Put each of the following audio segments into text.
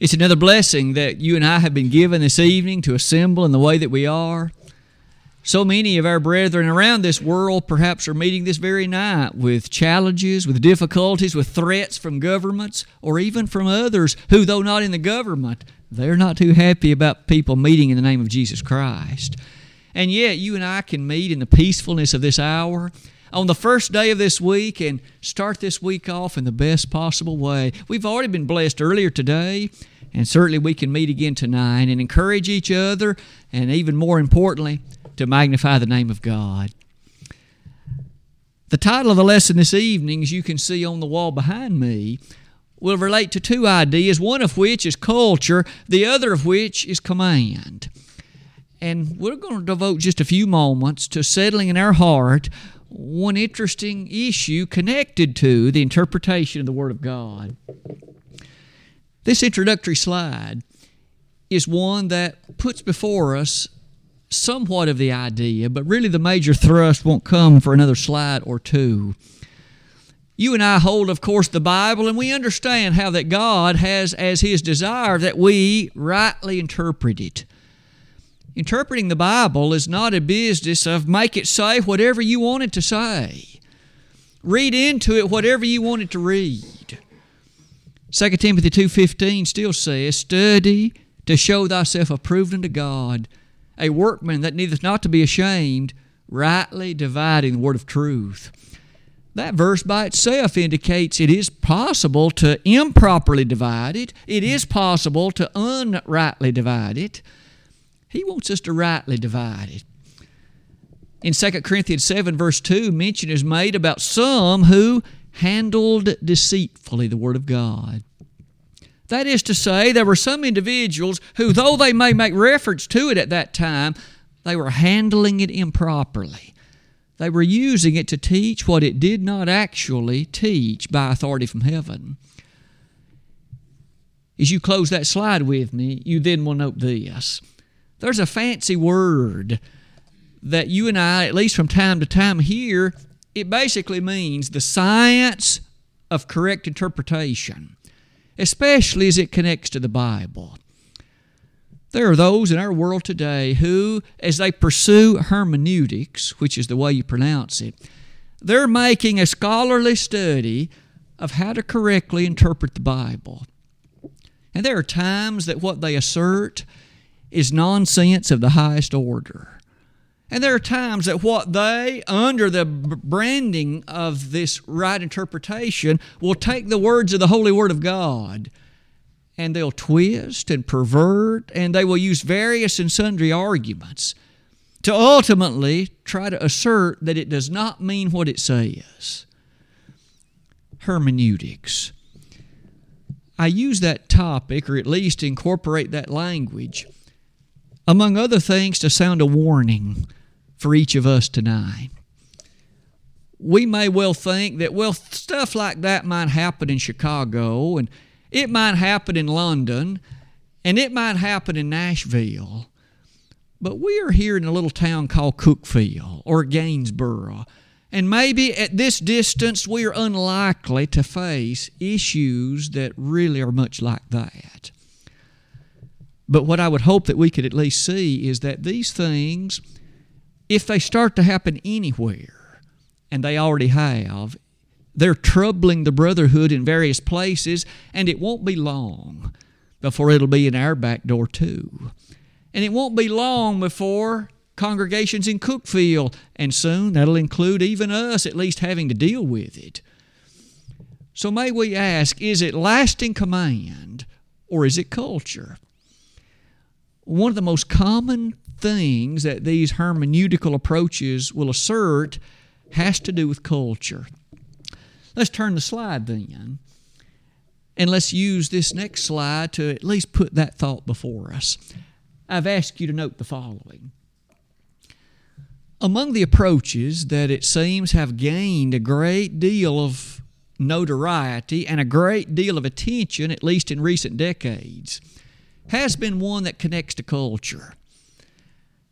It's another blessing that you and I have been given this evening to assemble in the way that we are. So many of our brethren around this world perhaps are meeting this very night with challenges, with difficulties, with threats from governments, or even from others who, though not in the government, they're not too happy about people meeting in the name of Jesus Christ. And yet, you and I can meet in the peacefulness of this hour on the first day of this week and start this week off in the best possible way. We've already been blessed earlier today, and certainly we can meet again tonight and encourage each other, and even more importantly, to magnify the name of God. The title of the lesson this evening, as you can see on the wall behind me, will relate to two ideas, one of which is culture, the other of which is command. And we're going to devote just a few moments to settling in our heart one interesting issue connected to the interpretation of the Word of God. This introductory slide is one that puts before us somewhat of the idea, but really the major thrust won't come for another slide or two. You and I hold, of course, the Bible, and we understand how that God has as His desire that we rightly interpret it. Interpreting the Bible is not a business of make it say whatever you want it to say. Read into it whatever you want it to read. 2 Timothy 2.15 still says, Study to show thyself approved unto God, a workman that needeth not to be ashamed, rightly dividing the word of truth. That verse by itself indicates it is possible to improperly divide it, it is possible to unrightly divide it. He wants us to rightly divide it. In 2 Corinthians 7, verse 2, mention is made about some who handled deceitfully the Word of God. That is to say, there were some individuals who, though they may make reference to it at that time, they were handling it improperly. They were using it to teach what it did not actually teach by authority from heaven. As you close that slide with me, you then will note this. There's a fancy word that you and I, at least from time to time, hear. It basically means the science of correct interpretation, especially as it connects to the Bible. There are those in our world today who, as they pursue hermeneutics, which is the way you pronounce it, they're making a scholarly study of how to correctly interpret the Bible. And there are times that what they assert is nonsense of the highest order. And there are times that what they, under the branding of this right interpretation, will take the words of the Holy Word of God and they'll twist and pervert and they will use various and sundry arguments to ultimately try to assert that it does not mean what it says. Hermeneutics. I use that topic, or at least incorporate that language, among other things, to sound a warning for each of us tonight. We may well think that, well, stuff like that might happen in Chicago, and it might happen in London, and it might happen in Nashville. But we are here in a little town called Cookeville or Gainesboro. And maybe at this distance, we are unlikely to face issues that really are much like that. But what I would hope that we could at least see is that these things, if they start to happen anywhere, and they already have, they're troubling the brotherhood in various places, and it won't be long before it'll be in our back door too. And it won't be long before congregations in Cookeville, and soon that'll include even us at least having to deal with it. So may we ask is it lasting command or is it culture? One of the most common things that these hermeneutical approaches will assert has to do with culture. Let's turn the slide then. And let's use this next slide to at least put that thought before us. I've asked you to note the following. Among the approaches that it seems have gained a great deal of notoriety and a great deal of attention, at least in recent decades, has been one that connects to culture.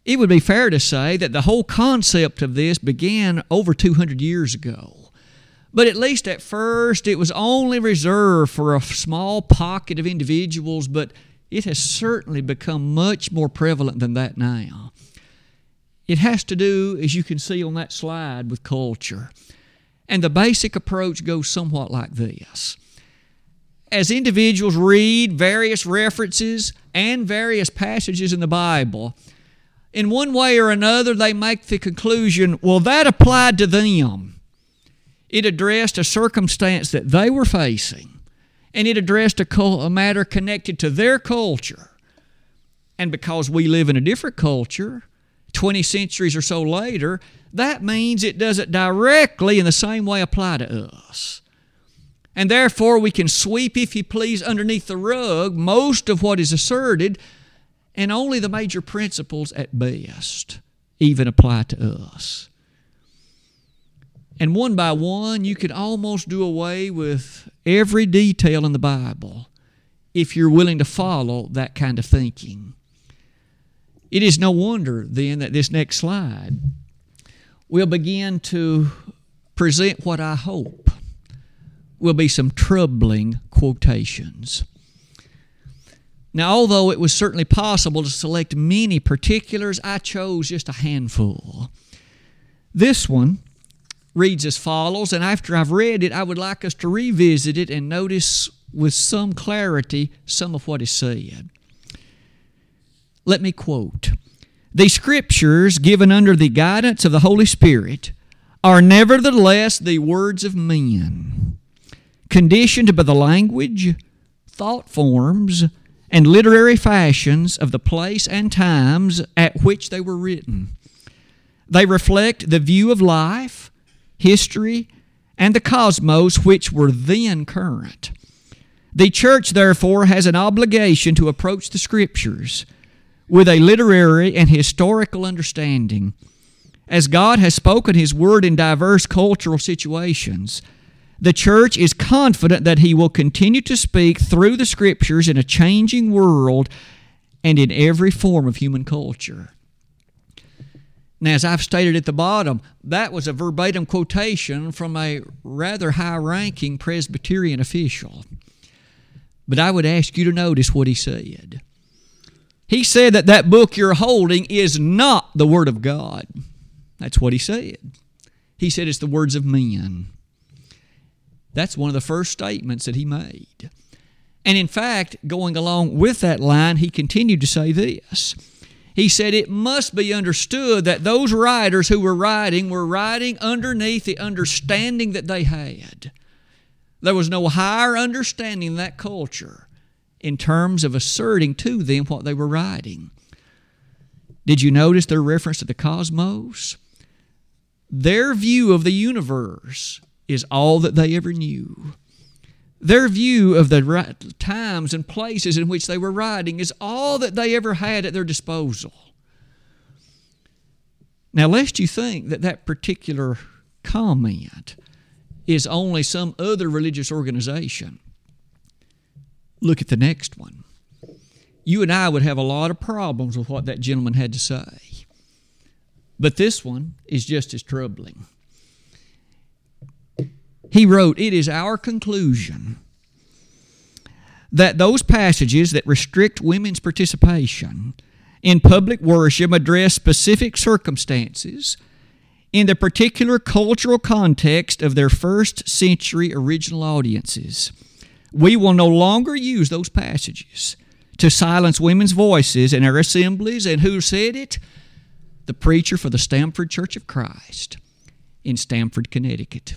It would be fair to say that the whole concept of this began over 200 years ago. But at least at first, it was only reserved for a small pocket of individuals, but it has certainly become much more prevalent than that now. It has to do, as you can see on that slide, with culture. And the basic approach goes somewhat like this. As individuals read various references and various passages in the Bible, in one way or another, they make the conclusion, well, that applied to them. It addressed a circumstance that they were facing, and it addressed a, a matter connected to their culture. And because we live in a different culture, 20 centuries or so later, that means it doesn't directly in the same way apply to us. And therefore, we can sweep, if you please, underneath the rug most of what is asserted, and only the major principles at best even apply to us. And one by one, you could almost do away with every detail in the Bible if you're willing to follow that kind of thinking. It is no wonder then that this next slide will begin to present what I hope will be some troubling quotations. Now, although it was certainly possible to select many particulars, I chose just a handful. This one reads as follows, and after I've read it, I would like us to revisit it and notice with some clarity some of what is said. Let me quote The scriptures given under the guidance of the Holy Spirit are nevertheless the words of men, conditioned by the language, thought forms, and literary fashions of the place and times at which they were written. They reflect the view of life, history, and the cosmos which were then current. The church, therefore, has an obligation to approach the Scriptures with a literary and historical understanding. As God has spoken His Word in diverse cultural situations, the church is confident that He will continue to speak through the Scriptures in a changing world and in every form of human culture. Now, as I've stated at the bottom, that was a verbatim quotation from a rather high ranking Presbyterian official. But I would ask you to notice what he said. He said that that book you're holding is not the Word of God. That's what he said. He said it's the words of men. That's one of the first statements that he made. And in fact, going along with that line, he continued to say this. He said it must be understood that those writers who were writing were writing underneath the understanding that they had. There was no higher understanding in that culture in terms of asserting to them what they were writing. Did you notice their reference to the cosmos? Their view of the universe is all that they ever knew. Their view of the times and places in which they were writing is all that they ever had at their disposal. Now, lest you think that that particular comment is only some other religious organization, Look at the next one. You and I would have a lot of problems with what that gentleman had to say. But this one is just as troubling. He wrote, It is our conclusion that those passages that restrict women's participation in public worship address specific circumstances in the particular cultural context of their first century original audiences we will no longer use those passages to silence women's voices in our assemblies. And who said it? The preacher for the Stamford Church of Christ in Stamford, Connecticut.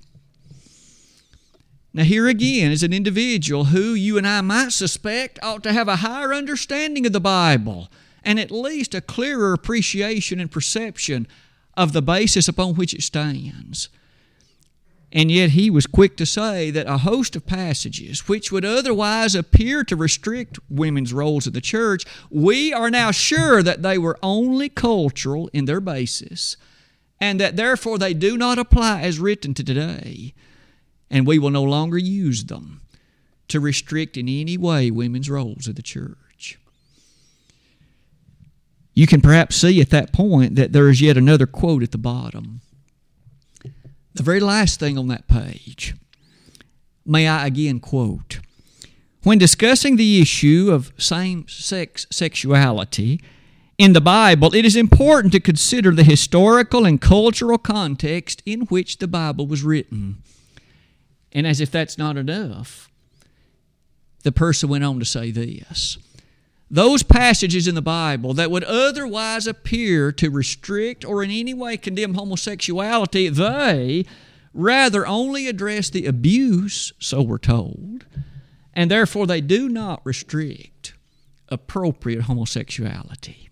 Now, here again is an individual who you and I might suspect ought to have a higher understanding of the Bible and at least a clearer appreciation and perception of the basis upon which it stands. And yet he was quick to say that a host of passages which would otherwise appear to restrict women's roles in the church, we are now sure that they were only cultural in their basis, and that therefore they do not apply as written to today, and we will no longer use them to restrict in any way women's roles in the church. You can perhaps see at that point that there is yet another quote at the bottom The very last thing on that page, may I again quote When discussing the issue of same sex sexuality in the Bible, it is important to consider the historical and cultural context in which the Bible was written. And as if that's not enough, the person went on to say this those passages in the Bible that would otherwise appear to restrict or in any way condemn homosexuality, they rather only address the abuse, so we're told, and therefore they do not restrict appropriate homosexuality.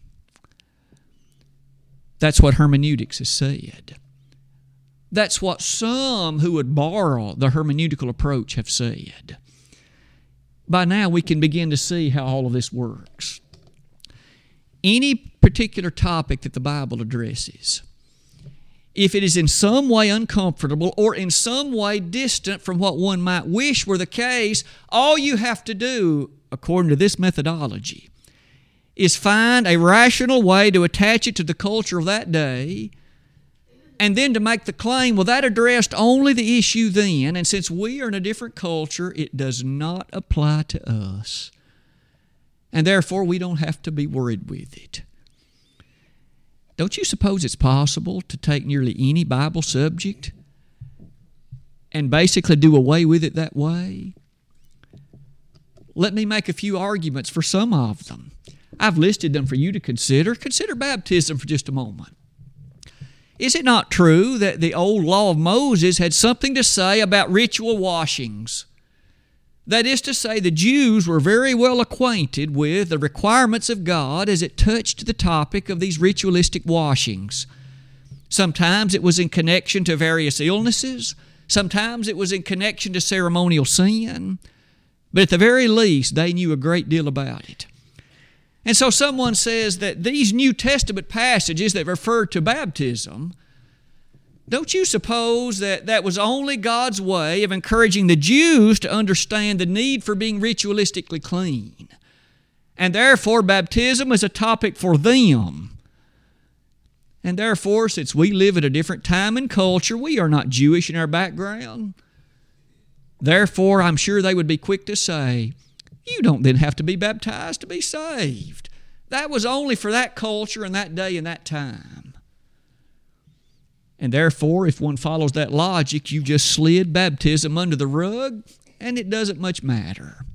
That's what hermeneutics has said. That's what some who would borrow the hermeneutical approach have said by now we can begin to see how all of this works. Any particular topic that the Bible addresses, if it is in some way uncomfortable or in some way distant from what one might wish were the case, all you have to do, according to this methodology, is find a rational way to attach it to the culture of that day and then to make the claim, well, that addressed only the issue then, and since we are in a different culture, it does not apply to us. And therefore, we don't have to be worried with it. Don't you suppose it's possible to take nearly any Bible subject and basically do away with it that way? Let me make a few arguments for some of them. I've listed them for you to consider. Consider baptism for just a moment. Is it not true that the old law of Moses had something to say about ritual washings? That is to say, the Jews were very well acquainted with the requirements of God as it touched the topic of these ritualistic washings. Sometimes it was in connection to various illnesses, sometimes it was in connection to ceremonial sin, but at the very least, they knew a great deal about it. And so someone says that these New Testament passages that refer to baptism, don't you suppose that that was only God's way of encouraging the Jews to understand the need for being ritualistically clean? And therefore, baptism is a topic for them. And therefore, since we live at a different time and culture, we are not Jewish in our background. Therefore, I'm sure they would be quick to say, you don't then have to be baptized to be saved. That was only for that culture and that day and that time. And therefore, if one follows that logic, you just slid baptism under the rug and it doesn't much matter.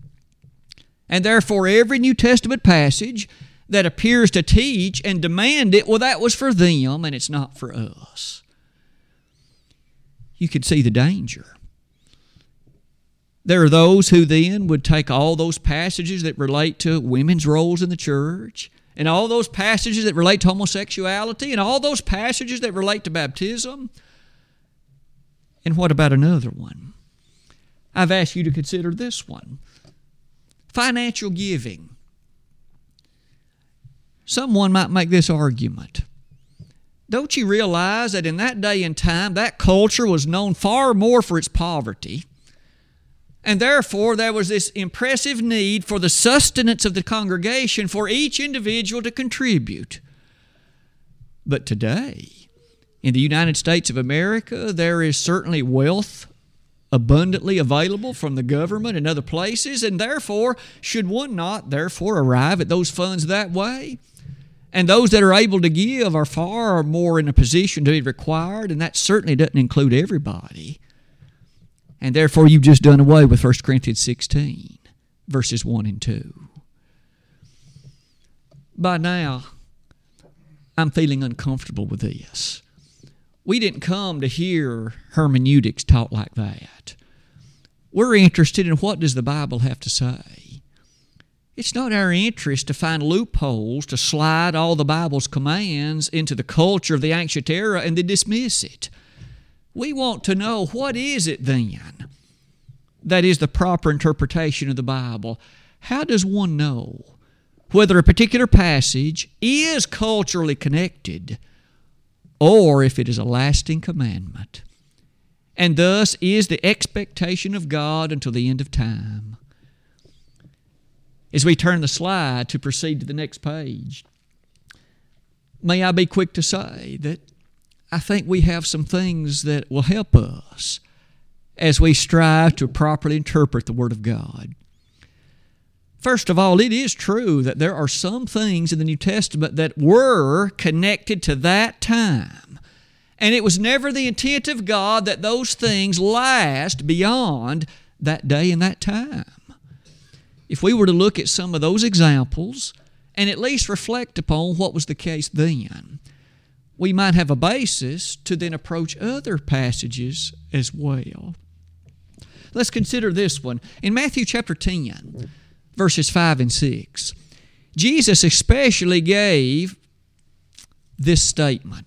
And therefore, every New Testament passage that appears to teach and demand it, well, that was for them and it's not for us. You could see the danger. There are those who then would take all those passages that relate to women's roles in the church, and all those passages that relate to homosexuality, and all those passages that relate to baptism. And what about another one? I've asked you to consider this one financial giving. Someone might make this argument. Don't you realize that in that day and time, that culture was known far more for its poverty and therefore, there was this impressive need for the sustenance of the congregation for each individual to contribute. But today, in the United States of America, there is certainly wealth abundantly available from the government and other places, and therefore, should one not therefore arrive at those funds that way? And those that are able to give are far more in a position to be required, and that certainly doesn't include everybody. And therefore, you've just done away with 1 Corinthians 16, verses 1 and 2. By now, I'm feeling uncomfortable with this. We didn't come to hear hermeneutics taught like that. We're interested in what does the Bible have to say. It's not our interest to find loopholes to slide all the Bible's commands into the culture of the ancient era and then dismiss it. We want to know what is it then that is the proper interpretation of the Bible. How does one know whether a particular passage is culturally connected or if it is a lasting commandment? And thus is the expectation of God until the end of time. As we turn the slide to proceed to the next page, may I be quick to say that I think we have some things that will help us as we strive to properly interpret the Word of God. First of all, it is true that there are some things in the New Testament that were connected to that time. And it was never the intent of God that those things last beyond that day and that time. If we were to look at some of those examples and at least reflect upon what was the case then, we might have a basis to then approach other passages as well. Let's consider this one. In Matthew chapter 10, verses 5 and 6, Jesus especially gave this statement.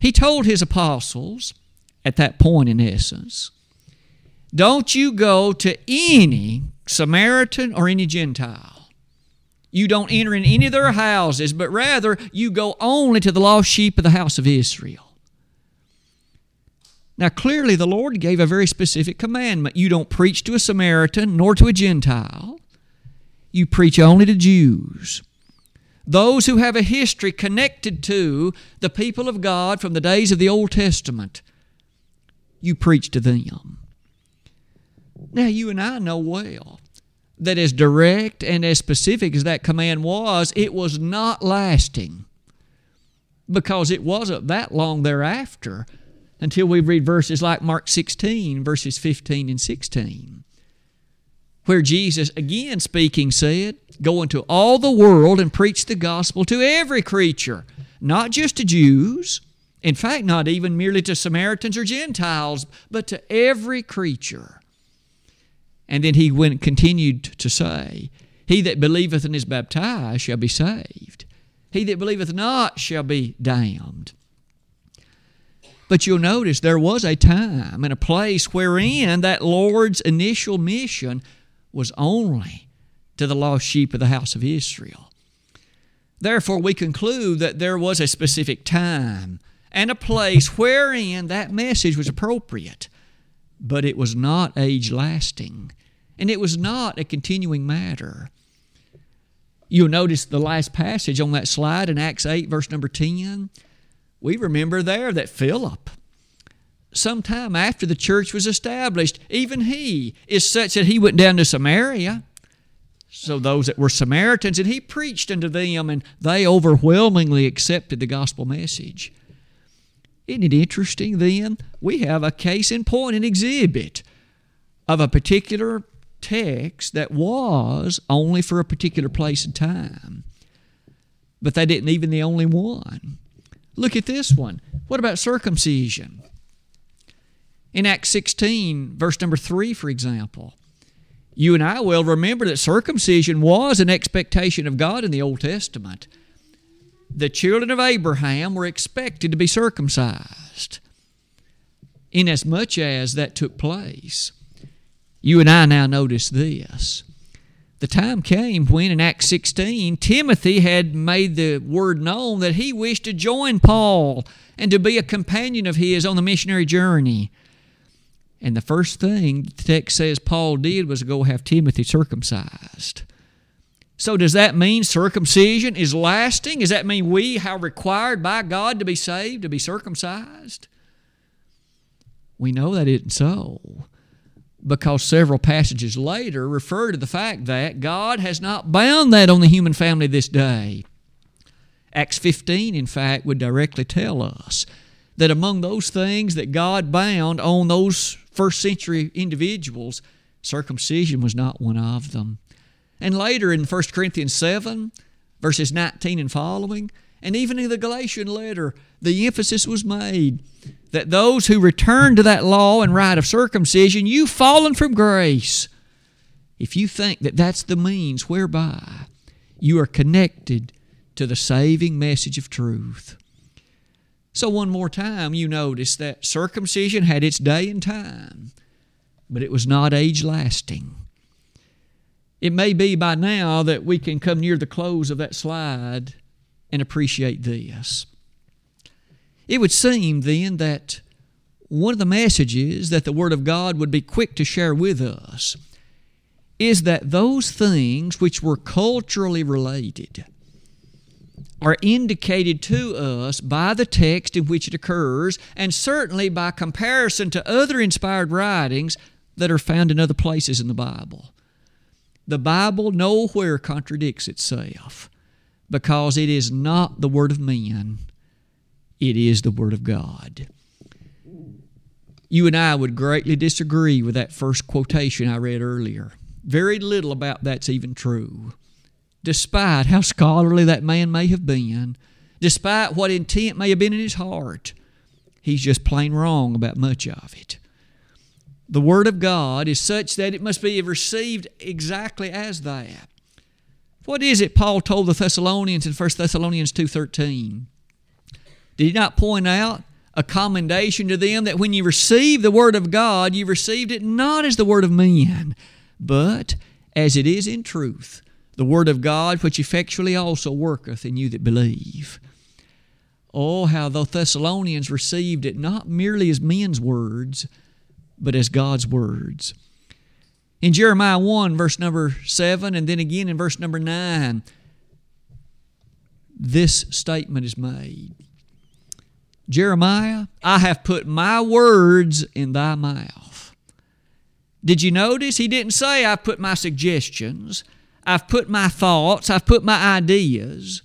He told his apostles, at that point in essence, don't you go to any Samaritan or any Gentile. You don't enter in any of their houses, but rather you go only to the lost sheep of the house of Israel. Now, clearly, the Lord gave a very specific commandment. You don't preach to a Samaritan nor to a Gentile. You preach only to Jews. Those who have a history connected to the people of God from the days of the Old Testament, you preach to them. Now, you and I know well that as direct and as specific as that command was, it was not lasting because it wasn't that long thereafter until we read verses like Mark 16, verses 15 and 16, where Jesus, again speaking, said, Go into all the world and preach the gospel to every creature, not just to Jews, in fact, not even merely to Samaritans or Gentiles, but to every creature. And then he went continued to say, He that believeth and is baptized shall be saved. He that believeth not shall be damned. But you'll notice there was a time and a place wherein that Lord's initial mission was only to the lost sheep of the house of Israel. Therefore, we conclude that there was a specific time and a place wherein that message was appropriate, but it was not age lasting, and it was not a continuing matter. You'll notice the last passage on that slide in Acts 8, verse number 10 we remember there that Philip, sometime after the church was established, even he is such that he went down to Samaria. So those that were Samaritans, and he preached unto them, and they overwhelmingly accepted the gospel message. Isn't it interesting then? We have a case in point, an exhibit of a particular text that was only for a particular place and time. But they didn't even the only one. Look at this one. What about circumcision? In Acts 16, verse number 3, for example, you and I will remember that circumcision was an expectation of God in the Old Testament. The children of Abraham were expected to be circumcised. Inasmuch as that took place, you and I now notice this the time came when in Acts 16, Timothy had made the word known that he wished to join Paul and to be a companion of his on the missionary journey. And the first thing the text says Paul did was go have Timothy circumcised. So, does that mean circumcision is lasting? Does that mean we are required by God to be saved, to be circumcised? We know that isn't so because several passages later refer to the fact that God has not bound that on the human family this day. Acts 15, in fact, would directly tell us that among those things that God bound on those first century individuals, circumcision was not one of them. And later in 1 Corinthians 7, verses 19 and following, and even in the Galatian letter, the emphasis was made that those who return to that law and rite of circumcision, you've fallen from grace. If you think that that's the means whereby you are connected to the saving message of truth. So, one more time, you notice that circumcision had its day and time, but it was not age lasting. It may be by now that we can come near the close of that slide and appreciate this. It would seem then that one of the messages that the Word of God would be quick to share with us is that those things which were culturally related are indicated to us by the text in which it occurs, and certainly by comparison to other inspired writings that are found in other places in the Bible. The Bible nowhere contradicts itself because it is not the Word of men, it is the Word of God. You and I would greatly disagree with that first quotation I read earlier. Very little about that's even true despite how scholarly that man may have been, despite what intent may have been in his heart, he's just plain wrong about much of it. The Word of God is such that it must be received exactly as that. What is it Paul told the Thessalonians in 1 Thessalonians 2.13? Did he not point out a commendation to them that when you receive the Word of God, you received it not as the Word of men, but as it is in truth, the Word of God, which effectually also worketh in you that believe. Oh, how the Thessalonians received it not merely as men's words, but as God's words. In Jeremiah 1, verse number 7, and then again in verse number 9, this statement is made Jeremiah, I have put my words in thy mouth. Did you notice? He didn't say, I've put my suggestions. I've put my thoughts, I've put my ideas,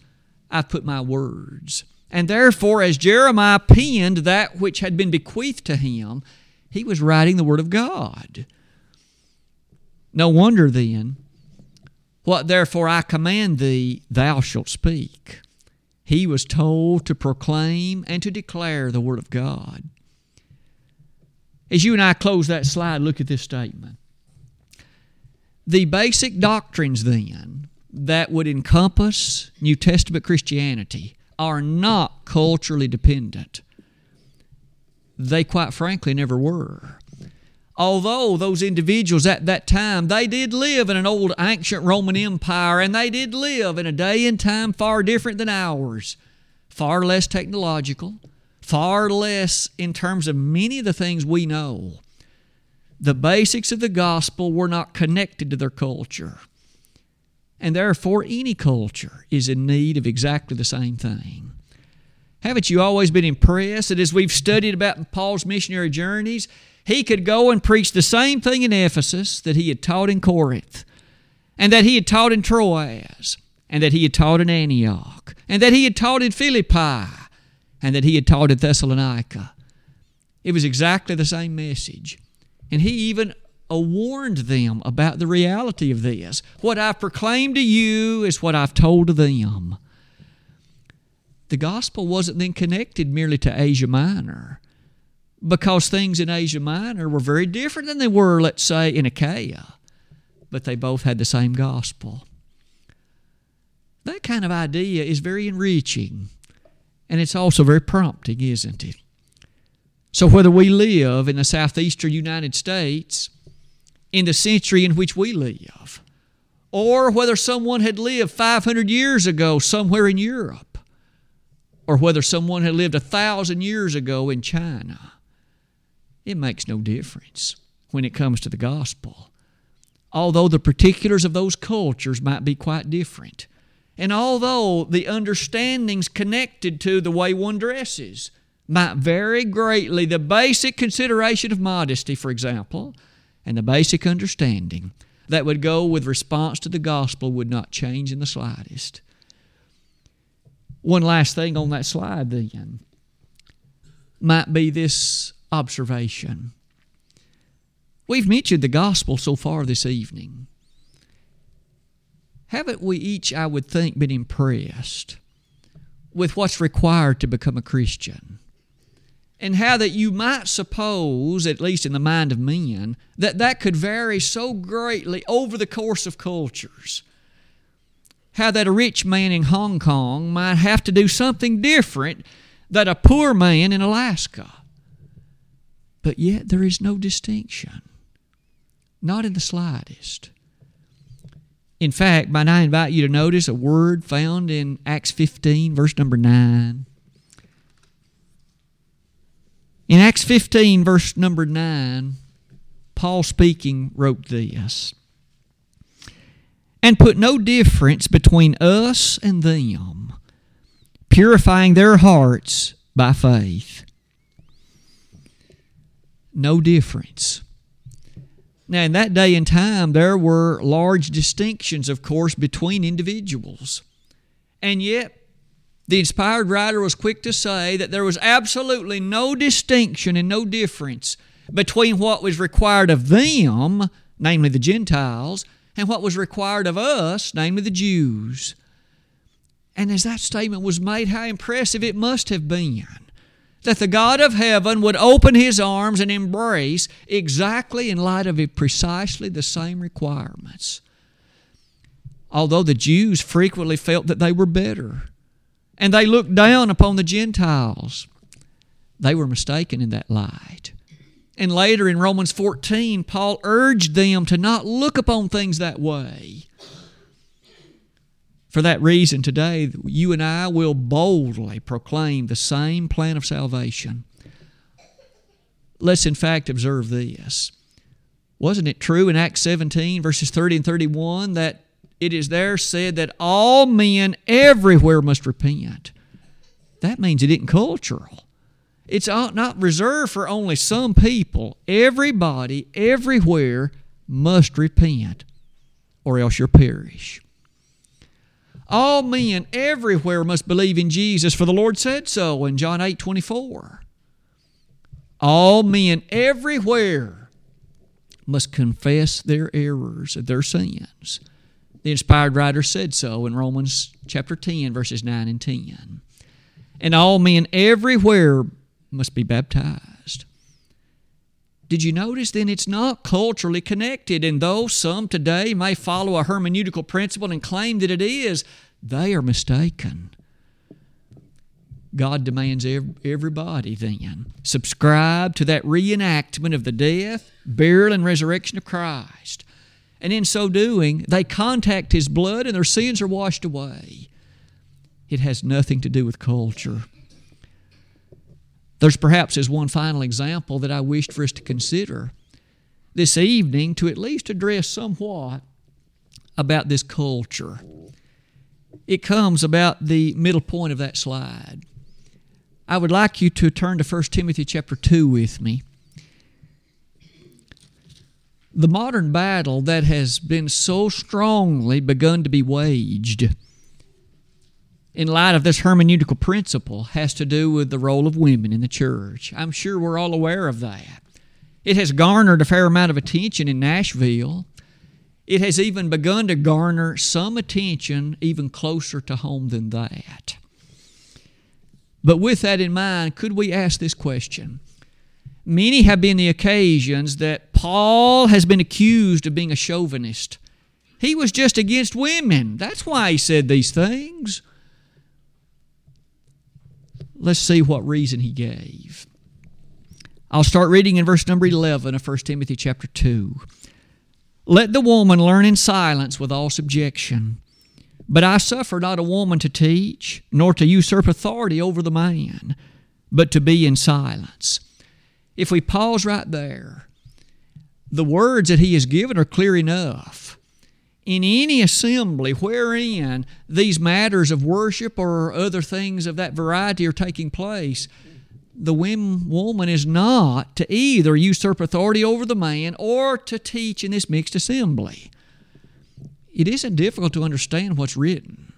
I've put my words. And therefore, as Jeremiah penned that which had been bequeathed to him, he was writing the Word of God. No wonder then, what therefore I command thee, thou shalt speak. He was told to proclaim and to declare the Word of God. As you and I close that slide, look at this statement. The basic doctrines, then, that would encompass New Testament Christianity are not culturally dependent. They, quite frankly, never were. Although those individuals at that time, they did live in an old ancient Roman Empire and they did live in a day and time far different than ours, far less technological, far less in terms of many of the things we know the basics of the gospel were not connected to their culture. And therefore, any culture is in need of exactly the same thing. Haven't you always been impressed that as we've studied about Paul's missionary journeys, he could go and preach the same thing in Ephesus that he had taught in Corinth, and that he had taught in Troas, and that he had taught in Antioch, and that he had taught in Philippi, and that he had taught in Thessalonica. It was exactly the same message. And he even warned them about the reality of this. What I've proclaimed to you is what I've told to them. The gospel wasn't then connected merely to Asia Minor because things in Asia Minor were very different than they were, let's say, in Achaia, but they both had the same gospel. That kind of idea is very enriching, and it's also very prompting, isn't it? So, whether we live in the southeastern United States in the century in which we live, or whether someone had lived 500 years ago somewhere in Europe, or whether someone had lived a thousand years ago in China, it makes no difference when it comes to the gospel. Although the particulars of those cultures might be quite different, and although the understandings connected to the way one dresses, might vary greatly. The basic consideration of modesty, for example, and the basic understanding that would go with response to the gospel would not change in the slightest. One last thing on that slide, then, might be this observation. We've mentioned the gospel so far this evening. Haven't we each, I would think, been impressed with what's required to become a Christian? and how that you might suppose, at least in the mind of men, that that could vary so greatly over the course of cultures. How that a rich man in Hong Kong might have to do something different than a poor man in Alaska. But yet there is no distinction, not in the slightest. In fact, might I invite you to notice a word found in Acts 15, verse number 9. In Acts 15, verse number 9, Paul speaking wrote this And put no difference between us and them, purifying their hearts by faith. No difference. Now, in that day and time, there were large distinctions, of course, between individuals. And yet, the inspired writer was quick to say that there was absolutely no distinction and no difference between what was required of them, namely the Gentiles, and what was required of us, namely the Jews. And as that statement was made, how impressive it must have been that the God of heaven would open his arms and embrace exactly in light of precisely the same requirements. Although the Jews frequently felt that they were better and they looked down upon the Gentiles, they were mistaken in that light. And later in Romans 14, Paul urged them to not look upon things that way. For that reason, today, you and I will boldly proclaim the same plan of salvation. Let's, in fact, observe this. Wasn't it true in Acts 17, verses 30 and 31, that it is there said that all men everywhere must repent? That means it isn't cultural. It's not reserved for only some people. Everybody, everywhere, must repent, or else you'll perish. All men everywhere must believe in Jesus, for the Lord said so in John 8 24. All men everywhere must confess their errors, and their sins. The inspired writer said so in Romans chapter 10, verses 9 and 10. And all men everywhere must be baptized. Did you notice then it's not culturally connected? And though some today may follow a hermeneutical principle and claim that it is, they are mistaken. God demands everybody then subscribe to that reenactment of the death, burial, and resurrection of Christ. And in so doing, they contact His blood and their sins are washed away. It has nothing to do with culture. There's perhaps as one final example that I wished for us to consider this evening to at least address somewhat about this culture. It comes about the middle point of that slide. I would like you to turn to 1 Timothy chapter 2 with me. The modern battle that has been so strongly begun to be waged in light of this hermeneutical principle has to do with the role of women in the church. I'm sure we're all aware of that. It has garnered a fair amount of attention in Nashville. It has even begun to garner some attention even closer to home than that. But with that in mind, could we ask this question? Many have been the occasions that Paul has been accused of being a chauvinist. He was just against women. That's why he said these things. Let's see what reason he gave. I'll start reading in verse number 11 of 1 Timothy chapter 2. Let the woman learn in silence with all subjection. But I suffer not a woman to teach, nor to usurp authority over the man, but to be in silence. If we pause right there, the words that he has given are clear enough in any assembly wherein these matters of worship or other things of that variety are taking place, the woman is not to either usurp authority over the man or to teach in this mixed assembly. It isn't difficult to understand what's written.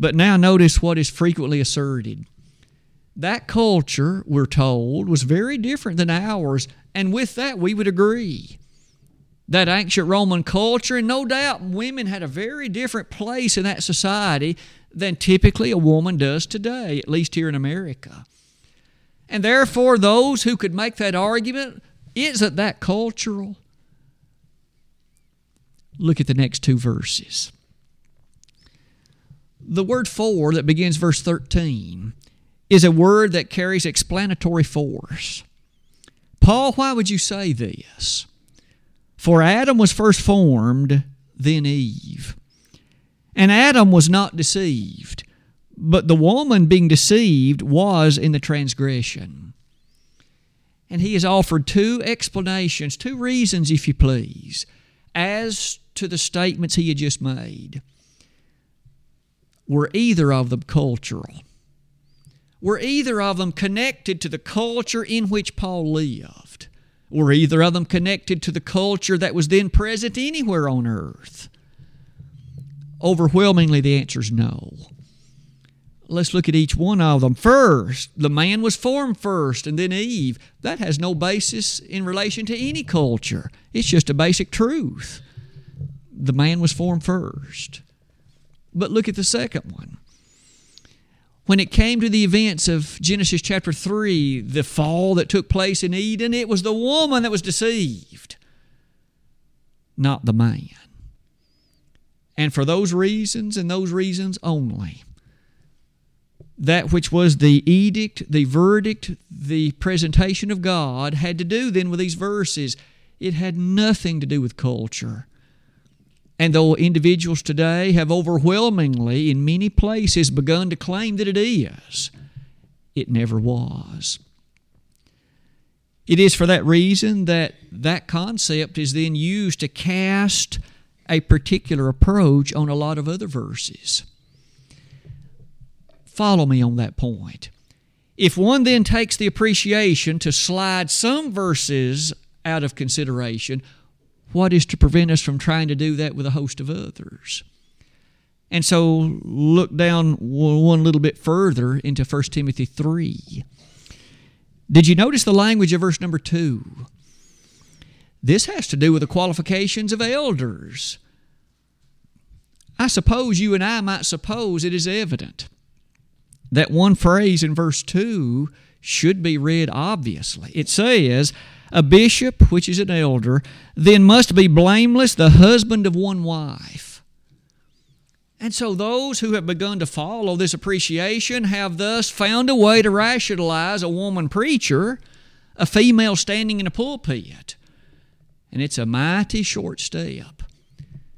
But now notice what is frequently asserted. That culture, we're told, was very different than ours, and with that we would agree that ancient Roman culture, and no doubt women had a very different place in that society than typically a woman does today, at least here in America. And therefore, those who could make that argument, isn't that cultural? Look at the next two verses. The word for that begins verse 13 is a word that carries explanatory force. Paul, why would you say this? For Adam was first formed, then Eve. And Adam was not deceived, but the woman being deceived was in the transgression. And he has offered two explanations, two reasons, if you please, as to the statements he had just made. were either of them cultural? Were either of them connected to the culture in which Paul lived? Were either of them connected to the culture that was then present anywhere on earth? Overwhelmingly, the answer is no. Let's look at each one of them. First, the man was formed first, and then Eve. That has no basis in relation to any culture, it's just a basic truth. The man was formed first. But look at the second one. When it came to the events of Genesis chapter 3, the fall that took place in Eden, it was the woman that was deceived, not the man. And for those reasons and those reasons only, that which was the edict, the verdict, the presentation of God had to do then with these verses. It had nothing to do with culture. And though individuals today have overwhelmingly, in many places, begun to claim that it is, it never was. It is for that reason that that concept is then used to cast a particular approach on a lot of other verses. Follow me on that point. If one then takes the appreciation to slide some verses out of consideration, what is to prevent us from trying to do that with a host of others? And so look down one little bit further into 1 Timothy 3. Did you notice the language of verse number 2? This has to do with the qualifications of elders. I suppose you and I might suppose it is evident that one phrase in verse 2 should be read obviously. It says, a bishop, which is an elder, then must be blameless, the husband of one wife. And so those who have begun to follow this appreciation have thus found a way to rationalize a woman preacher, a female standing in a pulpit. And it's a mighty short step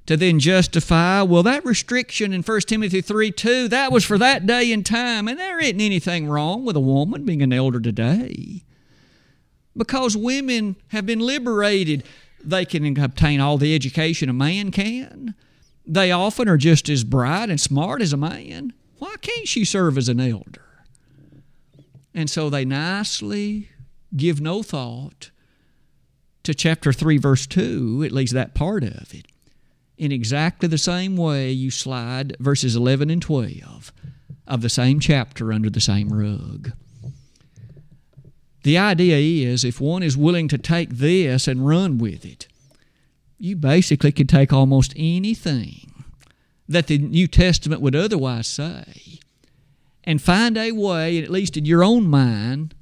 to then justify, well, that restriction in 1 Timothy 3 2, that was for that day and time, and there isn't anything wrong with a woman being an elder today because women have been liberated. They can obtain all the education a man can. They often are just as bright and smart as a man. Why can't she serve as an elder? And so they nicely give no thought to chapter 3, verse 2, at least that part of it, in exactly the same way you slide verses 11 and 12 of the same chapter under the same rug. The idea is if one is willing to take this and run with it, you basically could take almost anything that the New Testament would otherwise say and find a way, at least in your own mind,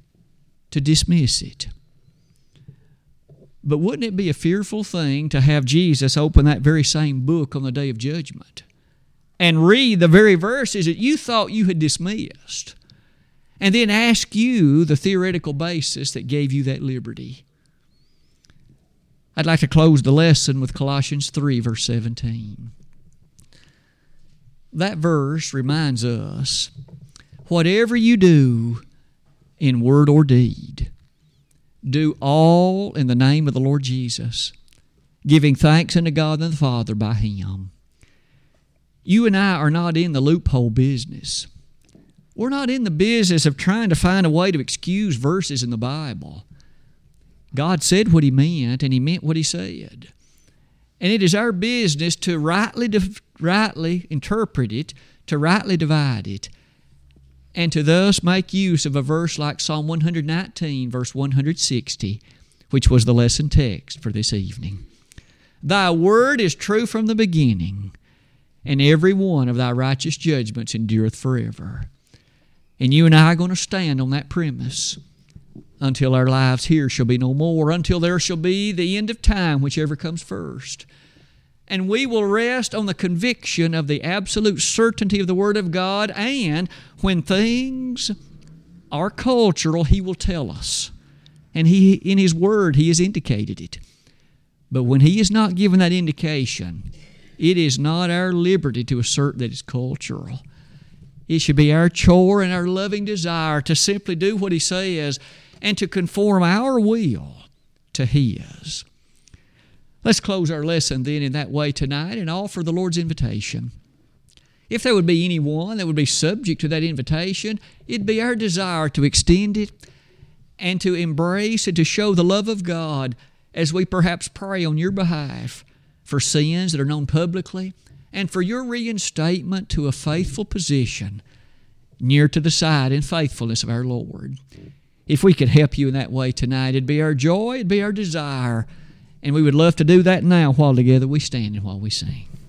to dismiss it. But wouldn't it be a fearful thing to have Jesus open that very same book on the day of judgment and read the very verses that you thought you had dismissed? And then ask you the theoretical basis that gave you that liberty. I'd like to close the lesson with Colossians 3, verse 17. That verse reminds us whatever you do in word or deed, do all in the name of the Lord Jesus, giving thanks unto God and the Father by Him. You and I are not in the loophole business. We're not in the business of trying to find a way to excuse verses in the Bible. God said what He meant, and He meant what He said. And it is our business to rightly, rightly interpret it, to rightly divide it, and to thus make use of a verse like Psalm 119, verse 160, which was the lesson text for this evening. Thy word is true from the beginning, and every one of thy righteous judgments endureth forever. And you and I are going to stand on that premise until our lives here shall be no more, until there shall be the end of time, whichever comes first. And we will rest on the conviction of the absolute certainty of the Word of God, and when things are cultural, He will tell us. And he, in His Word, He has indicated it. But when He is not given that indication, it is not our liberty to assert that it's cultural. It should be our chore and our loving desire to simply do what He says and to conform our will to His. Let's close our lesson then in that way tonight and offer the Lord's invitation. if there would be anyone that would be subject to that invitation, it'd be our desire to extend it and to embrace and to show the love of God as we perhaps pray on your behalf for sins that are known publicly and for your reinstatement to a faithful position near to the side and faithfulness of our Lord. If we could help you in that way tonight, it'd be our joy, it'd be our desire, and we would love to do that now while together we stand and while we sing.